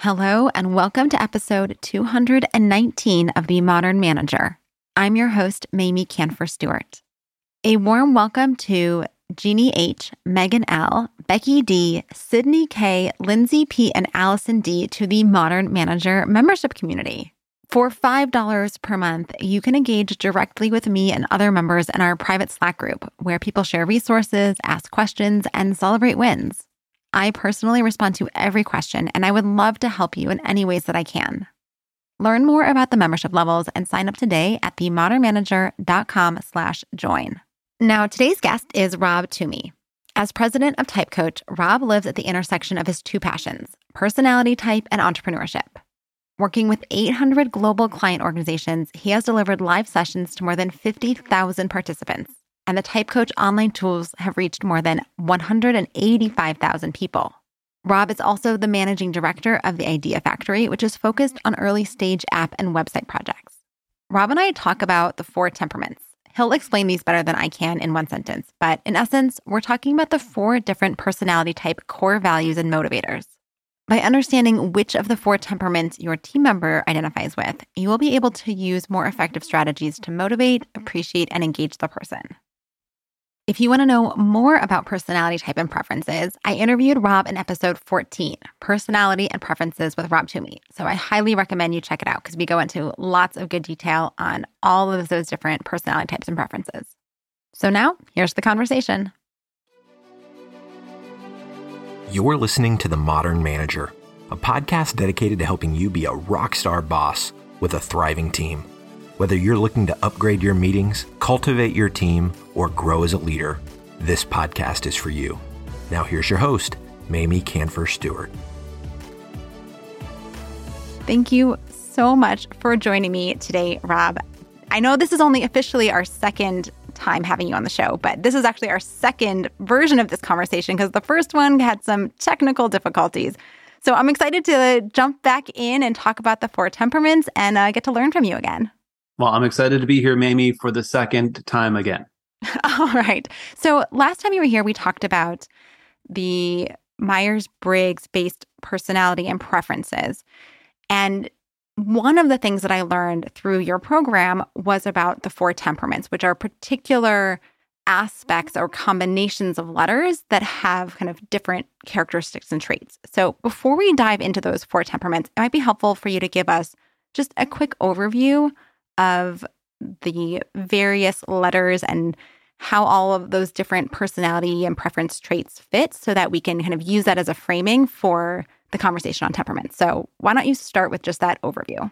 Hello, and welcome to episode 219 of The Modern Manager. I'm your host, Mamie Kanfer Stewart. A warm welcome to Jeannie H., Megan L., Becky D., Sydney K., Lindsay P., and Allison D. to the Modern Manager membership community. For $5 per month, you can engage directly with me and other members in our private Slack group where people share resources, ask questions, and celebrate wins. I personally respond to every question, and I would love to help you in any ways that I can. Learn more about the membership levels and sign up today at themodernmanager.com slash join. Now, today's guest is Rob Toomey. As president of TypeCoach, Rob lives at the intersection of his two passions, personality type and entrepreneurship. Working with 800 global client organizations, he has delivered live sessions to more than 50,000 participants and the TypeCoach online tools have reached more than 185,000 people. Rob is also the managing director of the Idea Factory, which is focused on early stage app and website projects. Rob and I talk about the four temperaments. He'll explain these better than I can in one sentence, but in essence, we're talking about the four different personality type core values and motivators. By understanding which of the four temperaments your team member identifies with, you will be able to use more effective strategies to motivate, appreciate, and engage the person. If you want to know more about personality type and preferences, I interviewed Rob in episode 14, Personality and Preferences with Rob Toomey. So I highly recommend you check it out because we go into lots of good detail on all of those different personality types and preferences. So now, here's the conversation. You're listening to The Modern Manager, a podcast dedicated to helping you be a rock star boss with a thriving team. Whether you're looking to upgrade your meetings, cultivate your team, or grow as a leader, this podcast is for you. Now, here's your host, Mamie Kanfer Stewart. Thank you so much for joining me today, Rob. I know this is only officially our second time having you on the show, but this is actually our second version of this conversation because the first one had some technical difficulties. So I'm excited to jump back in and talk about the four temperaments and uh, get to learn from you again. Well, I'm excited to be here, Mamie, for the second time again. All right. So last time you were here, we talked about the Myers Briggs based personality and preferences. And one of the things that I learned through your program was about the four temperaments, which are particular aspects or combinations of letters that have kind of different characteristics and traits. So, before we dive into those four temperaments, it might be helpful for you to give us just a quick overview of the various letters and how all of those different personality and preference traits fit so that we can kind of use that as a framing for the conversation on temperament. So, why don't you start with just that overview?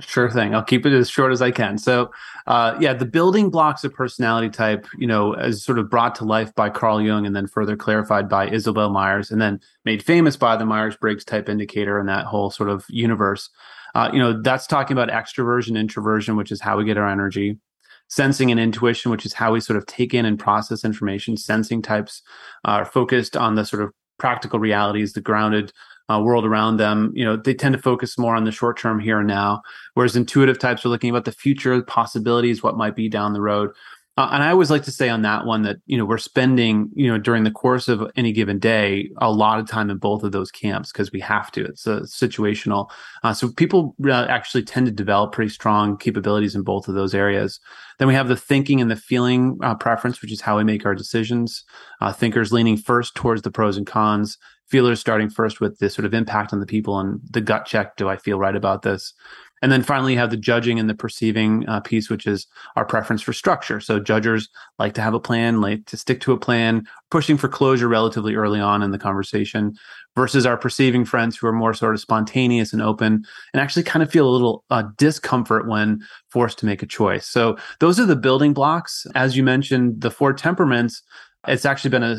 Sure thing. I'll keep it as short as I can. So, uh, yeah, the building blocks of personality type, you know, as sort of brought to life by Carl Jung and then further clarified by Isabel Myers and then made famous by the Myers Briggs type indicator and that whole sort of universe. Uh, you know, that's talking about extroversion, introversion, which is how we get our energy. Sensing and intuition, which is how we sort of take in and process information. Sensing types are focused on the sort of practical realities, the grounded uh, world around them. You know, they tend to focus more on the short term here and now, whereas intuitive types are looking about the future, possibilities, what might be down the road. Uh, and I always like to say on that one that you know we're spending you know during the course of any given day a lot of time in both of those camps because we have to. It's a situational. Uh, so people uh, actually tend to develop pretty strong capabilities in both of those areas. Then we have the thinking and the feeling uh, preference, which is how we make our decisions. Uh, thinkers leaning first towards the pros and cons. Feelers starting first with the sort of impact on the people and the gut check. Do I feel right about this? And then finally, you have the judging and the perceiving uh, piece, which is our preference for structure. So judgers like to have a plan, like to stick to a plan, pushing for closure relatively early on in the conversation, versus our perceiving friends who are more sort of spontaneous and open and actually kind of feel a little uh, discomfort when forced to make a choice. So those are the building blocks. As you mentioned, the four temperaments it's actually been a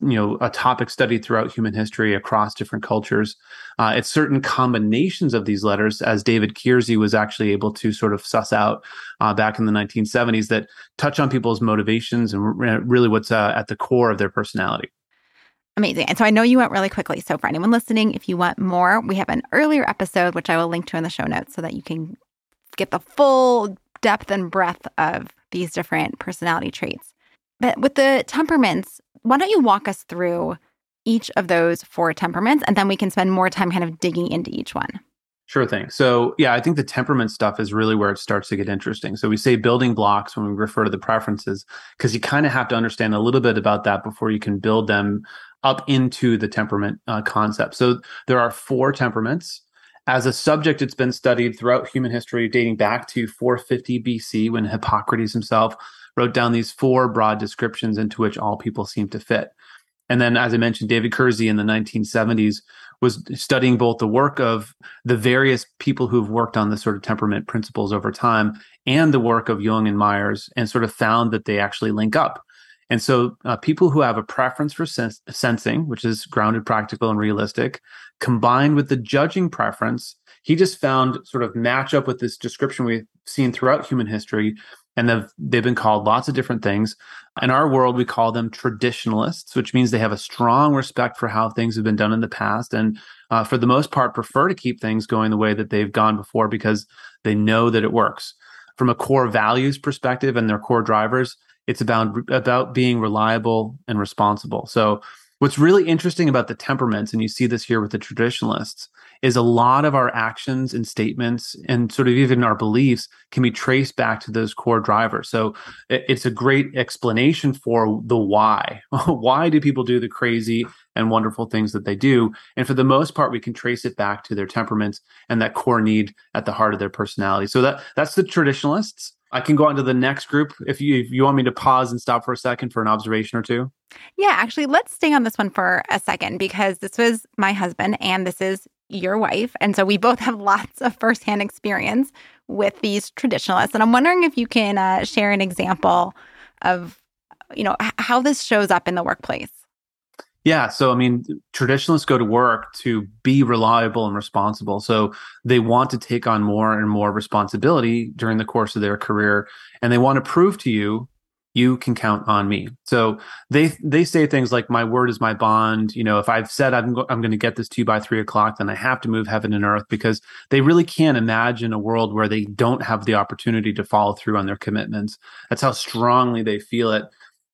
you know a topic studied throughout human history across different cultures. Uh, it's certain combinations of these letters, as David Keirsey was actually able to sort of suss out uh, back in the 1970s, that touch on people's motivations and really what's uh, at the core of their personality. Amazing. And so I know you went really quickly. So for anyone listening, if you want more, we have an earlier episode, which I will link to in the show notes so that you can get the full depth and breadth of these different personality traits. But with the temperaments, why don't you walk us through each of those four temperaments, and then we can spend more time kind of digging into each one. Sure thing. So, yeah, I think the temperament stuff is really where it starts to get interesting. So, we say building blocks when we refer to the preferences, because you kind of have to understand a little bit about that before you can build them up into the temperament uh, concept. So, there are four temperaments. As a subject, it's been studied throughout human history, dating back to 450 BC when Hippocrates himself wrote down these four broad descriptions into which all people seem to fit. And then, as I mentioned, David Keirsey in the 1970s was studying both the work of the various people who've worked on the sort of temperament principles over time and the work of Jung and Myers, and sort of found that they actually link up. And so, uh, people who have a preference for sens- sensing, which is grounded, practical, and realistic, combined with the judging preference, he just found sort of match up with this description we've seen throughout human history. And they've, they've been called lots of different things. In our world, we call them traditionalists, which means they have a strong respect for how things have been done in the past. And uh, for the most part, prefer to keep things going the way that they've gone before because they know that it works. From a core values perspective and their core drivers, it's about about being reliable and responsible. So what's really interesting about the temperaments, and you see this here with the traditionalists, is a lot of our actions and statements and sort of even our beliefs can be traced back to those core drivers. So it's a great explanation for the why. why do people do the crazy and wonderful things that they do? And for the most part, we can trace it back to their temperaments and that core need at the heart of their personality. So that that's the traditionalists. I can go on to the next group if you if you want me to pause and stop for a second for an observation or two. Yeah, actually, let's stay on this one for a second because this was my husband and this is your wife, and so we both have lots of firsthand experience with these traditionalists. And I'm wondering if you can uh, share an example of you know how this shows up in the workplace. Yeah. So, I mean, traditionalists go to work to be reliable and responsible. So, they want to take on more and more responsibility during the course of their career. And they want to prove to you, you can count on me. So, they they say things like, my word is my bond. You know, if I've said I'm, go- I'm going to get this to you by three o'clock, then I have to move heaven and earth because they really can't imagine a world where they don't have the opportunity to follow through on their commitments. That's how strongly they feel it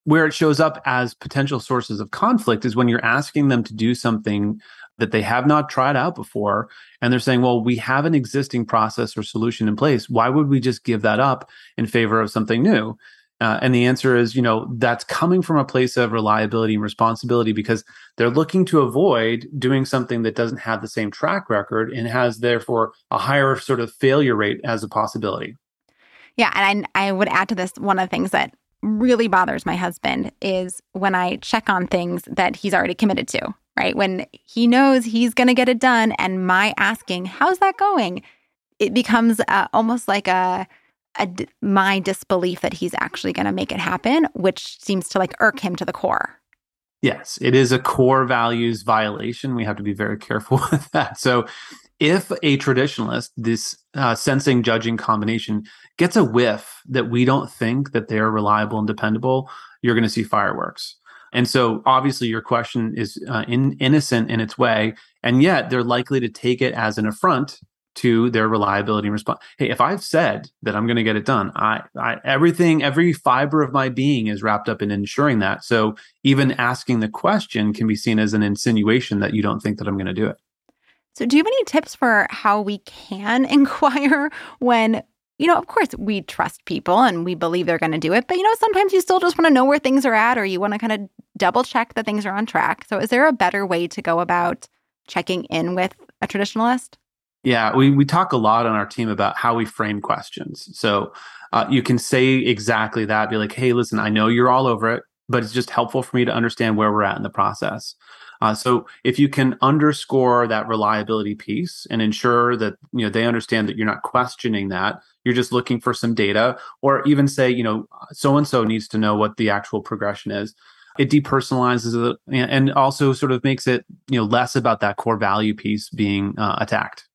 where it shows up as potential sources of conflict is when you're asking them to do something that they have not tried out before and they're saying well we have an existing process or solution in place. Why would we just give that up in favor of something new? Uh, and the answer is you know that's coming from a place of reliability and responsibility because they're looking to avoid doing something that doesn't have the same track record and has therefore a higher sort of failure rate as a possibility. Yeah and I, I would add to this one of the things that really bothers my husband is when I check on things that he's already committed to, right? When he knows he's going to get it done and my asking, how's that going? It becomes uh, almost like a, a my disbelief that he's actually going to make it happen, which seems to like irk him to the core. Yes, it is a core values violation. We have to be very careful with that. So, if a traditionalist, this uh, sensing judging combination, gets a whiff that we don't think that they're reliable and dependable, you're going to see fireworks. And so, obviously, your question is uh, in, innocent in its way, and yet they're likely to take it as an affront to their reliability and response. Hey, if I've said that I'm going to get it done, I, I everything, every fiber of my being is wrapped up in ensuring that. So, even asking the question can be seen as an insinuation that you don't think that I'm going to do it. So, do you have any tips for how we can inquire when, you know, of course, we trust people and we believe they're going to do it, but, you know, sometimes you still just want to know where things are at or you want to kind of double check that things are on track. So, is there a better way to go about checking in with a traditionalist? Yeah, we, we talk a lot on our team about how we frame questions. So, uh, you can say exactly that, be like, hey, listen, I know you're all over it, but it's just helpful for me to understand where we're at in the process. Uh, so if you can underscore that reliability piece and ensure that you know they understand that you're not questioning that, you're just looking for some data, or even say you know so and so needs to know what the actual progression is. It depersonalizes it and also sort of makes it you know less about that core value piece being uh, attacked.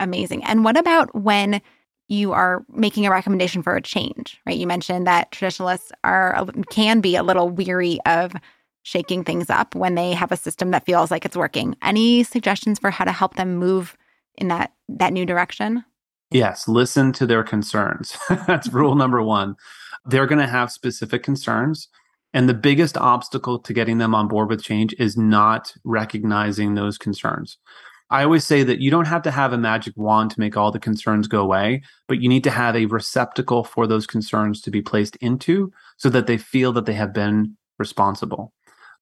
Amazing. And what about when you are making a recommendation for a change, right? You mentioned that traditionalists are can be a little weary of shaking things up when they have a system that feels like it's working. Any suggestions for how to help them move in that that new direction? Yes, listen to their concerns. That's mm-hmm. rule number 1. They're going to have specific concerns And the biggest obstacle to getting them on board with change is not recognizing those concerns. I always say that you don't have to have a magic wand to make all the concerns go away, but you need to have a receptacle for those concerns to be placed into so that they feel that they have been responsible.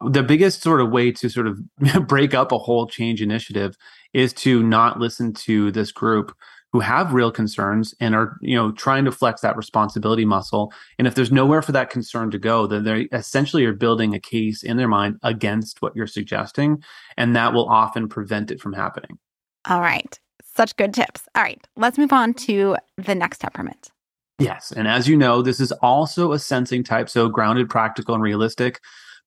The biggest sort of way to sort of break up a whole change initiative is to not listen to this group who have real concerns and are you know trying to flex that responsibility muscle. And if there's nowhere for that concern to go then they essentially are building a case in their mind against what you're suggesting and that will often prevent it from happening. All right. Such good tips. All right. Let's move on to the next temperament. Yes. And as you know this is also a sensing type so grounded practical and realistic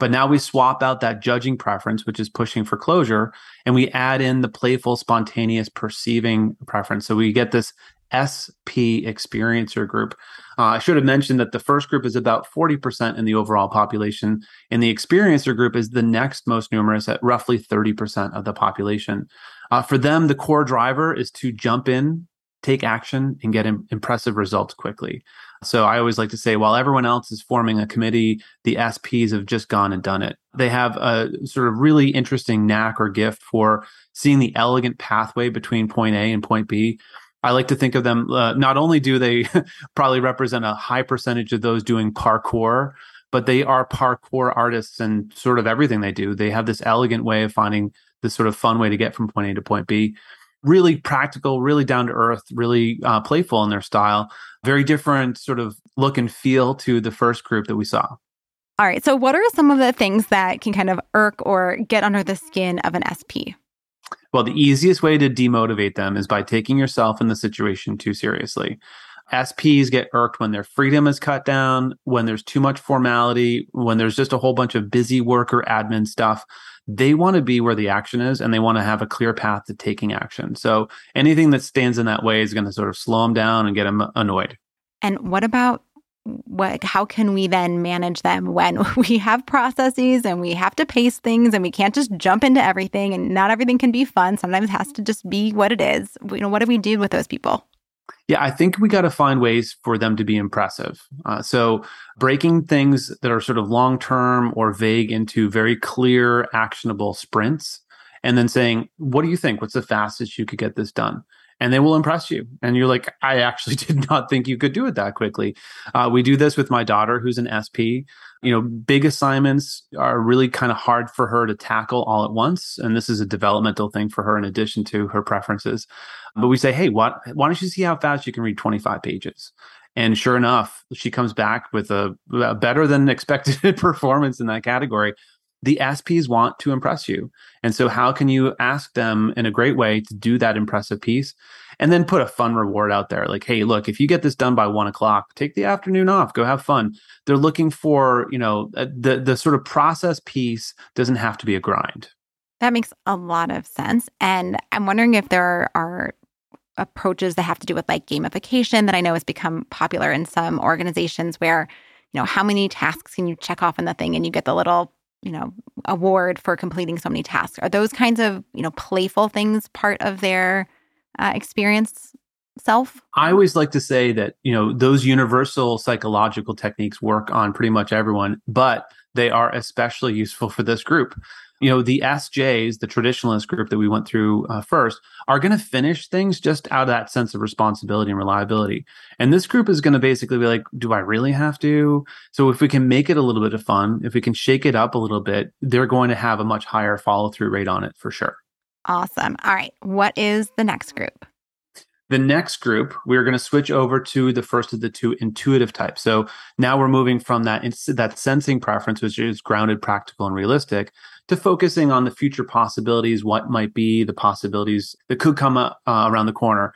but now we swap out that judging preference, which is pushing for closure, and we add in the playful, spontaneous perceiving preference. So we get this SP experiencer group. Uh, I should have mentioned that the first group is about 40% in the overall population, and the experiencer group is the next most numerous at roughly 30% of the population. Uh, for them, the core driver is to jump in, take action, and get Im- impressive results quickly. So I always like to say, while everyone else is forming a committee, the SPs have just gone and done it. They have a sort of really interesting knack or gift for seeing the elegant pathway between point A and point B. I like to think of them, uh, not only do they probably represent a high percentage of those doing parkour, but they are parkour artists and sort of everything they do. They have this elegant way of finding this sort of fun way to get from point A to point B really practical, really down to earth, really uh, playful in their style. Very different sort of look and feel to the first group that we saw. All right. So, what are some of the things that can kind of irk or get under the skin of an SP? Well, the easiest way to demotivate them is by taking yourself and the situation too seriously. SPs get irked when their freedom is cut down, when there's too much formality, when there's just a whole bunch of busy work or admin stuff they want to be where the action is and they want to have a clear path to taking action. So anything that stands in that way is going to sort of slow them down and get them annoyed. And what about what how can we then manage them when we have processes and we have to pace things and we can't just jump into everything and not everything can be fun sometimes it has to just be what it is you know what do we do with those people yeah, I think we got to find ways for them to be impressive. Uh, so, breaking things that are sort of long term or vague into very clear, actionable sprints, and then saying, What do you think? What's the fastest you could get this done? And they will impress you. And you're like, I actually did not think you could do it that quickly. Uh, we do this with my daughter, who's an SP you know, big assignments are really kind of hard for her to tackle all at once. And this is a developmental thing for her in addition to her preferences. But we say, hey, what, why don't you see how fast you can read 25 pages? And sure enough, she comes back with a, a better than expected performance in that category. The SPs want to impress you. And so, how can you ask them in a great way to do that impressive piece? and then put a fun reward out there like hey look if you get this done by one o'clock take the afternoon off go have fun they're looking for you know uh, the the sort of process piece doesn't have to be a grind that makes a lot of sense and i'm wondering if there are approaches that have to do with like gamification that i know has become popular in some organizations where you know how many tasks can you check off in the thing and you get the little you know award for completing so many tasks are those kinds of you know playful things part of their uh, experience self? I always like to say that, you know, those universal psychological techniques work on pretty much everyone, but they are especially useful for this group. You know, the SJs, the traditionalist group that we went through uh, first, are going to finish things just out of that sense of responsibility and reliability. And this group is going to basically be like, do I really have to? So if we can make it a little bit of fun, if we can shake it up a little bit, they're going to have a much higher follow through rate on it for sure. Awesome. All right. What is the next group? The next group, we're going to switch over to the first of the two intuitive types. So now we're moving from that that sensing preference, which is grounded, practical, and realistic, to focusing on the future possibilities, what might be the possibilities that could come up, uh, around the corner.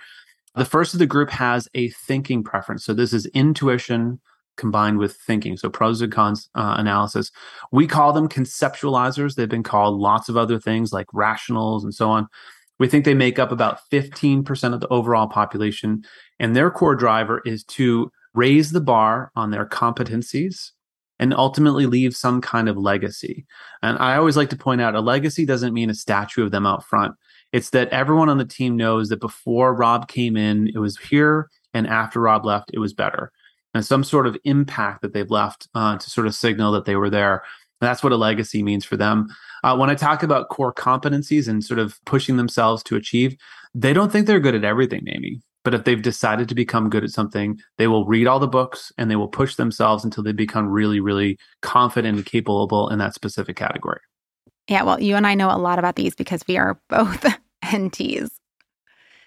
The first of the group has a thinking preference. So this is intuition, combined with thinking. So pros and cons uh, analysis. We call them conceptualizers. They've been called lots of other things like rationals and so on. We think they make up about 15% of the overall population. And their core driver is to raise the bar on their competencies and ultimately leave some kind of legacy. And I always like to point out a legacy doesn't mean a statue of them out front. It's that everyone on the team knows that before Rob came in, it was here, and after Rob left, it was better. and some sort of impact that they've left uh, to sort of signal that they were there. And that's what a legacy means for them. Uh, when I talk about core competencies and sort of pushing themselves to achieve, they don't think they're good at everything, Mamie. But if they've decided to become good at something, they will read all the books and they will push themselves until they become really, really confident and capable in that specific category. Yeah, well, you and I know a lot about these because we are both NTs.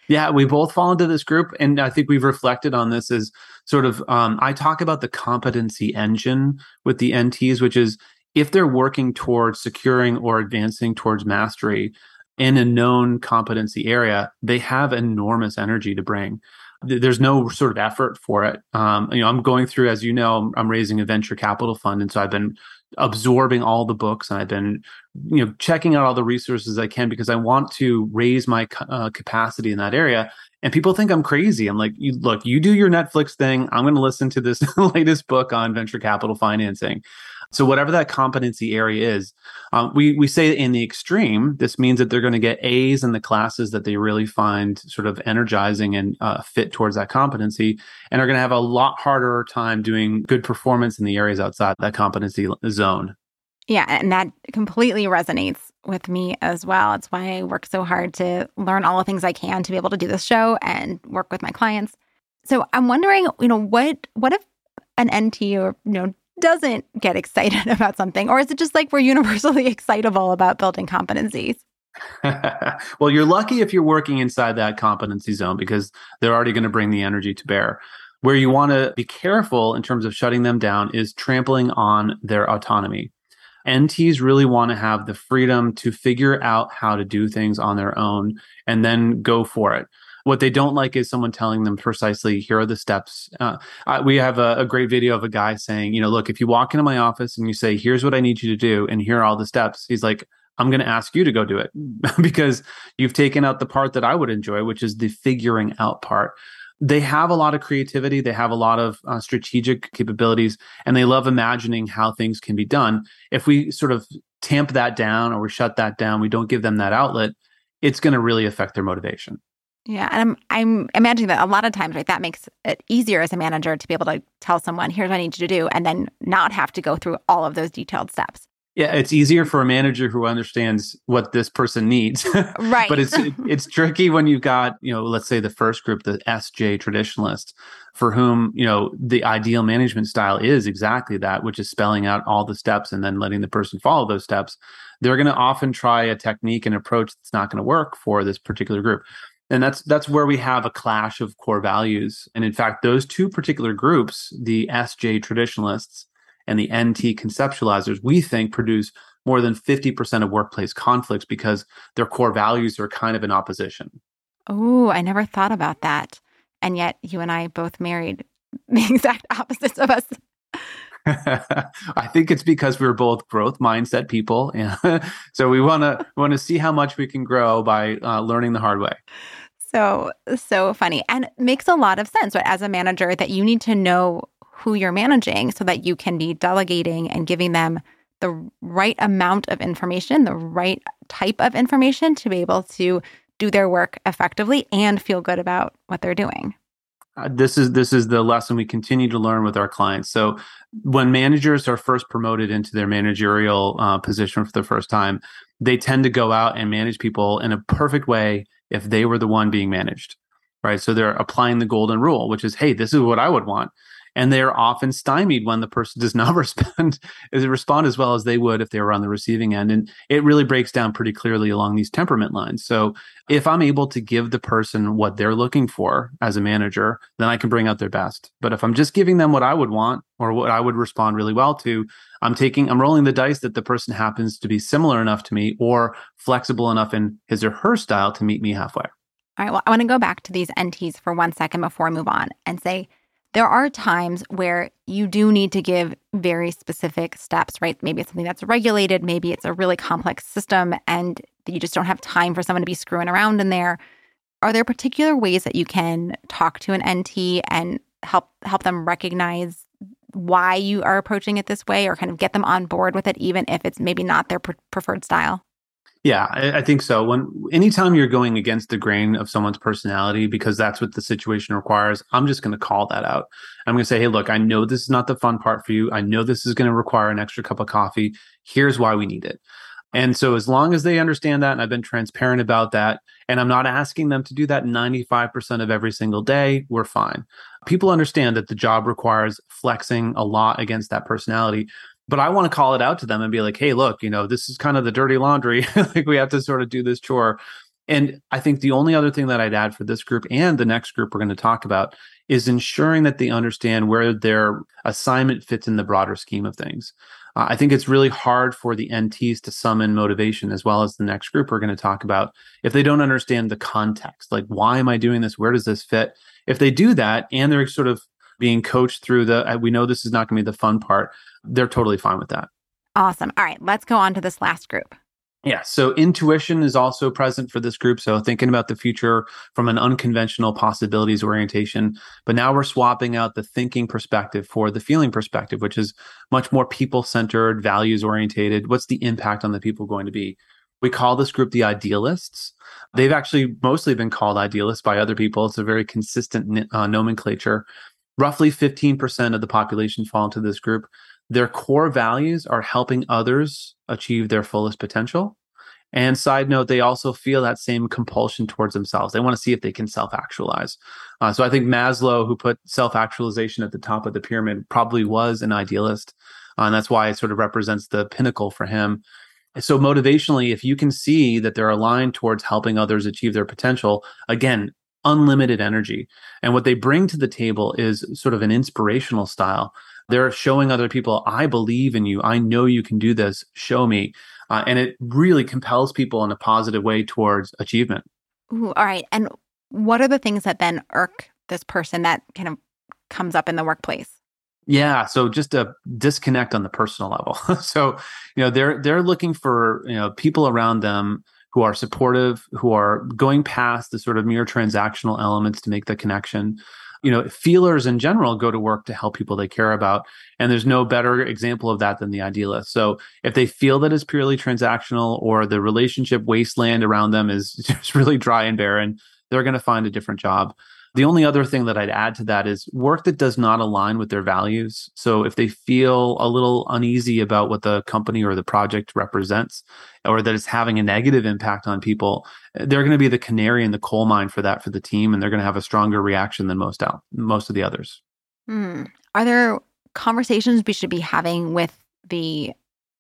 Yeah, we both fall into this group. And I think we've reflected on this as sort of, um, I talk about the competency engine with the NTs, which is if they're working towards securing or advancing towards mastery, in a known competency area, they have enormous energy to bring. There's no sort of effort for it. Um, you know, I'm going through, as you know, I'm raising a venture capital fund, and so I've been absorbing all the books and I've been, you know, checking out all the resources I can because I want to raise my uh, capacity in that area. And people think I'm crazy. I'm like, you, look, you do your Netflix thing. I'm going to listen to this latest book on venture capital financing. So whatever that competency area is, um, we we say in the extreme, this means that they're going to get A's in the classes that they really find sort of energizing and uh, fit towards that competency, and are going to have a lot harder time doing good performance in the areas outside that competency zone. Yeah, and that completely resonates with me as well. It's why I work so hard to learn all the things I can to be able to do this show and work with my clients. So I'm wondering, you know, what what if an NT or you know doesn't get excited about something? Or is it just like we're universally excitable about building competencies? well, you're lucky if you're working inside that competency zone because they're already going to bring the energy to bear. Where you want to be careful in terms of shutting them down is trampling on their autonomy. NTs really want to have the freedom to figure out how to do things on their own and then go for it. What they don't like is someone telling them precisely, here are the steps. Uh, we have a, a, great video of a guy saying, you know, look, if you walk into my office and you say, here's what I need you to do, and here are all the steps, he's like, I'm going to ask you to go do it because you've taken out the part that I would enjoy, which is the figuring out part. They have a lot of creativity, they have a lot of uh, strategic capabilities, and they love imagining how things can be done. If we sort of tamp that down or we shut that down, we don't give them that outlet, it's going to really affect their motivation. Yeah, and I'm I'm imagining that a lot of times, right, that makes it easier as a manager to be able to tell someone, "Here's what I need you to do," and then not have to go through all of those detailed steps. Yeah, it's easier for a manager who understands what this person needs. right. but it's it's tricky when you've got, you know, let's say the first group, the SJ traditionalists, for whom, you know, the ideal management style is exactly that, which is spelling out all the steps and then letting the person follow those steps. They're going to often try a technique and approach that's not going to work for this particular group and that's that's where we have a clash of core values and in fact those two particular groups the sj traditionalists and the nt conceptualizers we think produce more than 50% of workplace conflicts because their core values are kind of in opposition oh i never thought about that and yet you and i both married the exact opposites of us I think it's because we're both growth mindset people, so we want to want to see how much we can grow by uh, learning the hard way. So, so funny and makes a lot of sense right? as a manager that you need to know who you're managing so that you can be delegating and giving them the right amount of information, the right type of information to be able to do their work effectively and feel good about what they're doing. Uh, this is this is the lesson we continue to learn with our clients. So when managers are first promoted into their managerial uh, position for the first time, they tend to go out and manage people in a perfect way if they were the one being managed, right? So they're applying the golden rule, which is, hey, this is what I would want. And they're often stymied when the person does not respond as respond as well as they would if they were on the receiving end. And it really breaks down pretty clearly along these temperament lines. So if I'm able to give the person what they're looking for as a manager, then I can bring out their best. But if I'm just giving them what I would want or what I would respond really well to, I'm taking, I'm rolling the dice that the person happens to be similar enough to me or flexible enough in his or her style to meet me halfway. All right. Well, I want to go back to these NTs for one second before I move on and say there are times where you do need to give very specific steps, right? Maybe it's something that's regulated, maybe it's a really complex system, and you just don't have time for someone to be screwing around in there. Are there particular ways that you can talk to an NT and help help them recognize why you are approaching it this way or kind of get them on board with it even if it's maybe not their pre- preferred style? Yeah, I, I, think so. When anytime you're going against the grain of someone's personality because that's what the situation requires, I'm just going to call that out. I'm going to say, "Hey, look, I know this is not the fun part for you. I know this is going to require an extra cup of coffee. Here's why we need it." And so as long as they understand that and I've been transparent about that and I'm not asking them to do that 95% of every single day, we're fine. People understand that the job requires flexing a lot against that personality but I want to call it out to them and be like, hey, look, you know, this is kind of the dirty laundry. like we have to sort of do this chore. And I think the only other thing that I'd add for this group and the next group we're going to talk about is ensuring that they understand where their assignment fits in the broader scheme of things. Uh, I think it's really hard for the NTs to summon motivation as well as the next group we're going to talk about if they don't understand the context. Like, why am I doing this? Where does this fit? If they do that and they're sort of being coached through the, uh, we know this is not going to be the fun part, they're totally fine with that. Awesome. All right, let's go on to this last group. Yeah. So intuition is also present for this group. So thinking about the future from an unconventional possibilities orientation. But now we're swapping out the thinking perspective for the feeling perspective, which is much more people centered, values orientated. What's the impact on the people going to be? We call this group the idealists. They've actually mostly been called idealists by other people. It's a very consistent uh, nomenclature. Roughly 15% of the population fall into this group. Their core values are helping others achieve their fullest potential. And side note, they also feel that same compulsion towards themselves. They want to see if they can self actualize. Uh, so I think Maslow, who put self actualization at the top of the pyramid, probably was an idealist. Uh, and that's why it sort of represents the pinnacle for him. So, motivationally, if you can see that they're aligned towards helping others achieve their potential, again, unlimited energy. And what they bring to the table is sort of an inspirational style. They're showing other people, I believe in you. I know you can do this. Show me. Uh, and it really compels people in a positive way towards achievement. Ooh, all right. And what are the things that then irk this person that kind of comes up in the workplace? Yeah, so just a disconnect on the personal level. so, you know, they're they're looking for, you know, people around them who are supportive, who are going past the sort of mere transactional elements to make the connection you know, feelers in general go to work to help people they care about. And there's no better example of that than the idealist. So if they feel that it's purely transactional or the relationship wasteland around them is just really dry and barren, they're going to find a different job. The only other thing that I'd add to that is work that does not align with their values. So if they feel a little uneasy about what the company or the project represents, or that it's having a negative impact on people, they're going to be the canary in the coal mine for that for the team, and they're going to have a stronger reaction than most out most of the others. Hmm. Are there conversations we should be having with the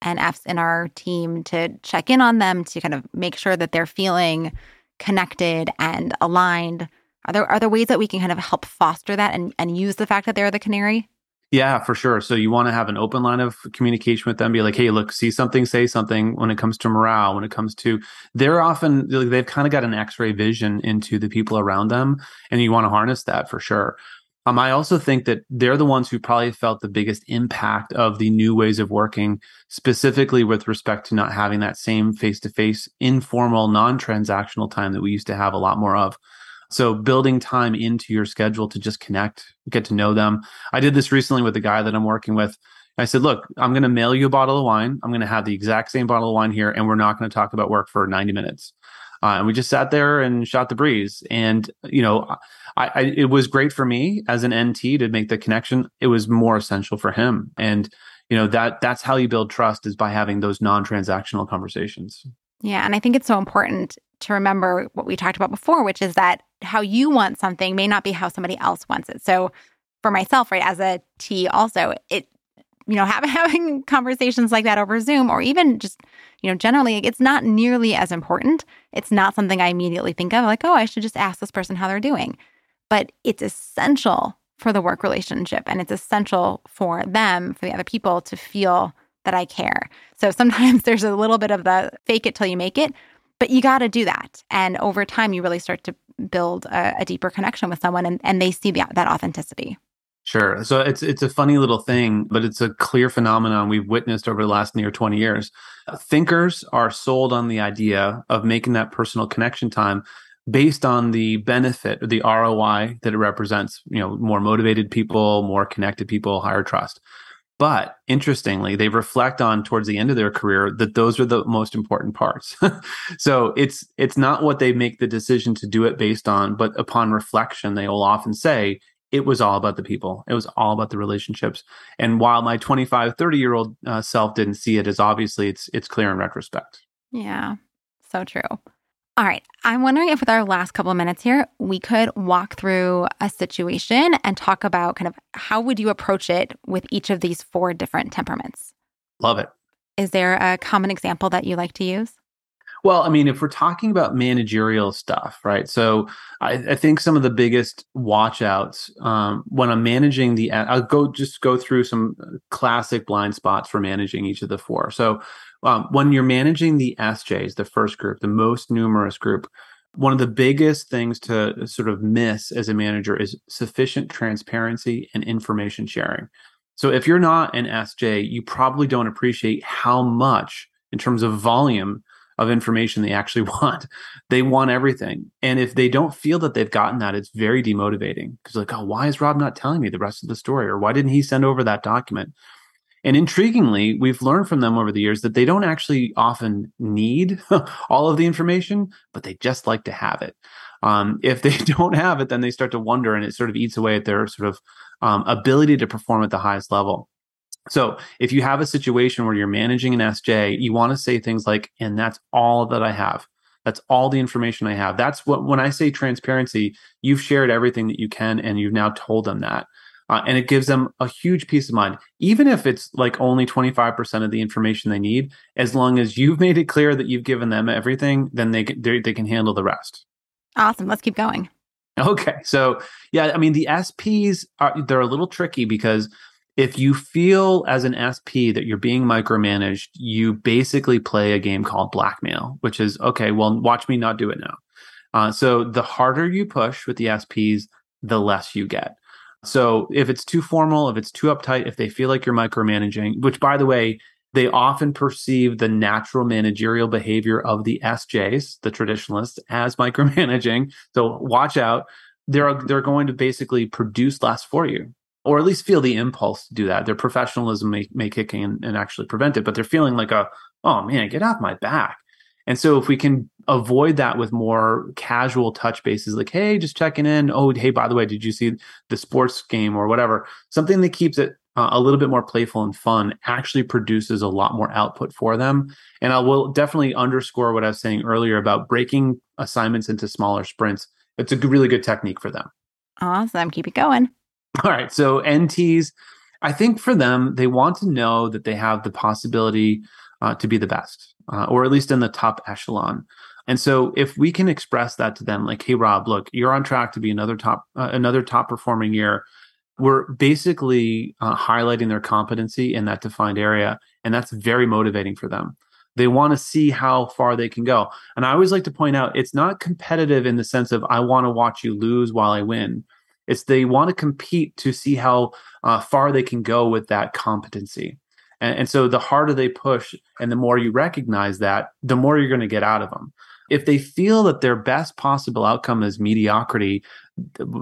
NFs in our team to check in on them to kind of make sure that they're feeling connected and aligned? Are there are there ways that we can kind of help foster that and, and use the fact that they're the canary? Yeah, for sure. So you want to have an open line of communication with them. Be like, hey, look, see something, say something. When it comes to morale, when it comes to, they're often they've kind of got an X-ray vision into the people around them, and you want to harness that for sure. Um, I also think that they're the ones who probably felt the biggest impact of the new ways of working, specifically with respect to not having that same face-to-face, informal, non-transactional time that we used to have a lot more of. So building time into your schedule to just connect, get to know them. I did this recently with a guy that I'm working with. I said, look, I'm going to mail you a bottle of wine. I'm going to have the exact same bottle of wine here, and we're not going to talk about work for 90 minutes. Uh, and we just sat there and shot the breeze. And you know, I, I, it was great for me as an NT to make the connection. It was more essential for him, and you know that that's how you build trust is by having those non-transactional conversations. Yeah, and I think it's so important to remember what we talked about before, which is that how you want something may not be how somebody else wants it. So for myself, right, as a T also, it you know, having having conversations like that over Zoom or even just, you know, generally it's not nearly as important. It's not something I immediately think of like, oh, I should just ask this person how they're doing. But it's essential for the work relationship and it's essential for them, for the other people to feel that I care. So sometimes there's a little bit of the fake it till you make it, but you got to do that. And over time, you really start to build a, a deeper connection with someone and, and they see the, that authenticity. Sure. So it's it's a funny little thing, but it's a clear phenomenon we've witnessed over the last near 20 years. Thinkers are sold on the idea of making that personal connection time based on the benefit or the ROI that it represents, you know, more motivated people, more connected people, higher trust. But interestingly, they reflect on towards the end of their career that those are the most important parts. so it's it's not what they make the decision to do it based on, but upon reflection, they will often say it was all about the people. It was all about the relationships. And while my 25, 30 year old uh, self didn't see it as obviously, it's it's clear in retrospect. Yeah, so true. All right. I'm wondering if, with our last couple of minutes here, we could walk through a situation and talk about kind of how would you approach it with each of these four different temperaments? Love it. Is there a common example that you like to use? Well, I mean, if we're talking about managerial stuff, right? So I, I think some of the biggest watchouts um, when I'm managing the, I'll go just go through some classic blind spots for managing each of the four. So um, when you're managing the SJs, the first group, the most numerous group, one of the biggest things to sort of miss as a manager is sufficient transparency and information sharing. So if you're not an SJ, you probably don't appreciate how much, in terms of volume, of information they actually want. They want everything. And if they don't feel that they've gotten that, it's very demotivating because, like, oh, why is Rob not telling me the rest of the story? Or why didn't he send over that document? And intriguingly, we've learned from them over the years that they don't actually often need all of the information, but they just like to have it. Um, if they don't have it, then they start to wonder, and it sort of eats away at their sort of um, ability to perform at the highest level. So if you have a situation where you're managing an SJ, you want to say things like, and that's all that I have. That's all the information I have. That's what, when I say transparency, you've shared everything that you can and you've now told them that. Uh, and it gives them a huge peace of mind, even if it's like only 25% of the information they need. As long as you've made it clear that you've given them everything, then they can, they can handle the rest. Awesome. Let's keep going. Okay. So, yeah, I mean, the SPs are, they're a little tricky because if you feel as an SP that you're being micromanaged, you basically play a game called blackmail, which is okay, well, watch me not do it now. Uh, so the harder you push with the SPs, the less you get. So if it's too formal, if it's too uptight, if they feel like you're micromanaging, which by the way, they often perceive the natural managerial behavior of the SJs, the traditionalists, as micromanaging. So watch out. They're they're going to basically produce less for you, or at least feel the impulse to do that. Their professionalism may, may kick in and actually prevent it, but they're feeling like a, oh man, get off my back. And so if we can avoid that with more casual touch bases, like, hey, just checking in. Oh, hey, by the way, did you see the sports game or whatever? Something that keeps it uh, a little bit more playful and fun actually produces a lot more output for them. And I will definitely underscore what I was saying earlier about breaking assignments into smaller sprints. It's a really good technique for them. Awesome. Keep it going. All right. So NTs, I think for them, they want to know that they have the possibility uh, to be the best uh, or at least in the top echelon. And so if we can express that to them, like, hey, Rob, look, you're on track to be another top, uh, another top performing year. We're basically uh, highlighting their competency in that defined area. And that's very motivating for them. They want to see how far they can go. And I always like to point out it's not competitive in the sense of I want to watch you lose while I win. It's they want to compete to see how uh, far they can go with that competency. And, and so the harder they push and the more you recognize that, the more you're going to get out of them. If they feel that their best possible outcome is mediocrity,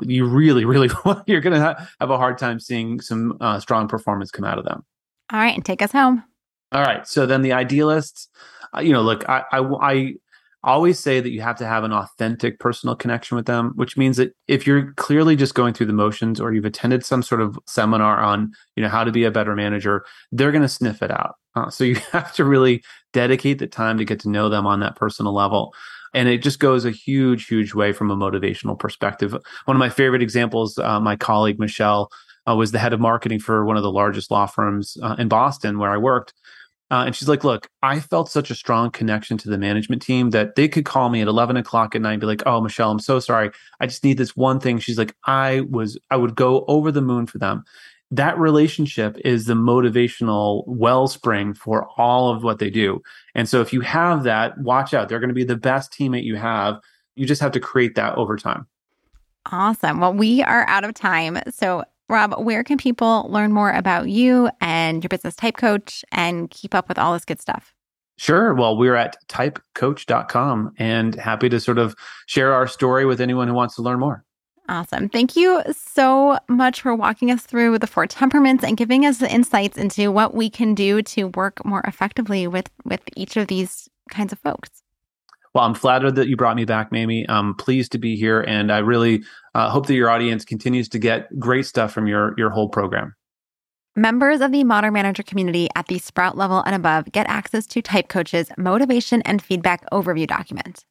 you really, really, you're going to have a hard time seeing some uh, strong performance come out of them. All right, and take us home. All right. So then the idealists, uh, you know, look, I, I, I always say that you have to have an authentic personal connection with them, which means that if you're clearly just going through the motions or you've attended some sort of seminar on, you know, how to be a better manager, they're going to sniff it out. Uh, so you have to really dedicate the time to get to know them on that personal level. And it just goes a huge, huge way from a motivational perspective. One of my favorite examples, uh, my colleague Michelle uh, was the head of marketing for one of the largest law firms uh, in Boston where I worked. Uh, and she's like, look, I felt such a strong connection to the management team that they could call me at 11 o'clock at night and be like, oh, Michelle, I'm so sorry. I just need this one thing. She's like, I was, I would go over the moon for them. That relationship is the motivational wellspring for all of what they do. And so if you have that, watch out. They're going to be the best teammate you have. You just have to create that over time. Awesome. Well, we are out of time. So Rob, where can people learn more about you and your business TypeCoach and keep up with all this good stuff? Sure. Well, we're at typecoach.com and happy to sort of share our story with anyone who wants to learn more. Awesome. Thank you so much for walking us through the four temperaments and giving us the insights into what we can do to work more effectively with with each of these kinds of folks. Well, I'm flattered that you brought me back, Mamie. I'm pleased to be here, and I really uh, hope that your audience continues to get great stuff from your your whole program. Members of the Modern Manager community at the Sprout level and above get access to TypeCoach's motivation and feedback overview document.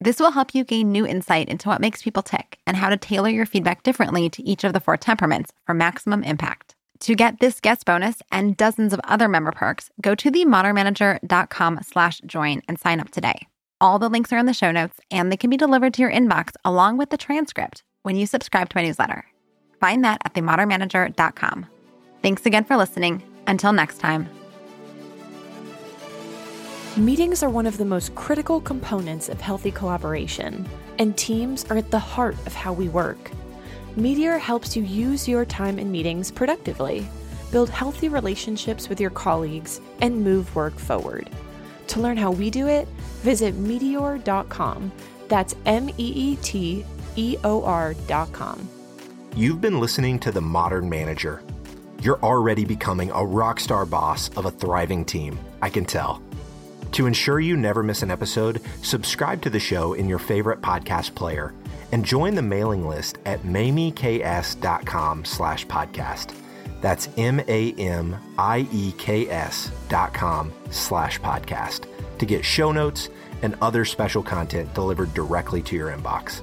This will help you gain new insight into what makes people tick and how to tailor your feedback differently to each of the four temperaments for maximum impact. To get this guest bonus and dozens of other member perks, go to themodernmanager.com slash join and sign up today. All the links are in the show notes and they can be delivered to your inbox along with the transcript when you subscribe to my newsletter. Find that at themodernmanager.com. Thanks again for listening. Until next time. Meetings are one of the most critical components of healthy collaboration, and teams are at the heart of how we work. Meeteor helps you use your time in meetings productively, build healthy relationships with your colleagues, and move work forward. To learn how we do it, visit meeteor.com. That's M E E T E O R.com. You've been listening to The Modern Manager. You're already becoming a rock star boss of a thriving team, I can tell. To ensure you never miss an episode, subscribe to the show in your favorite podcast player and join the mailing list at mamieks.com slash podcast. That's M-A-M-I-E-K-S dot com slash podcast to get show notes and other special content delivered directly to your inbox.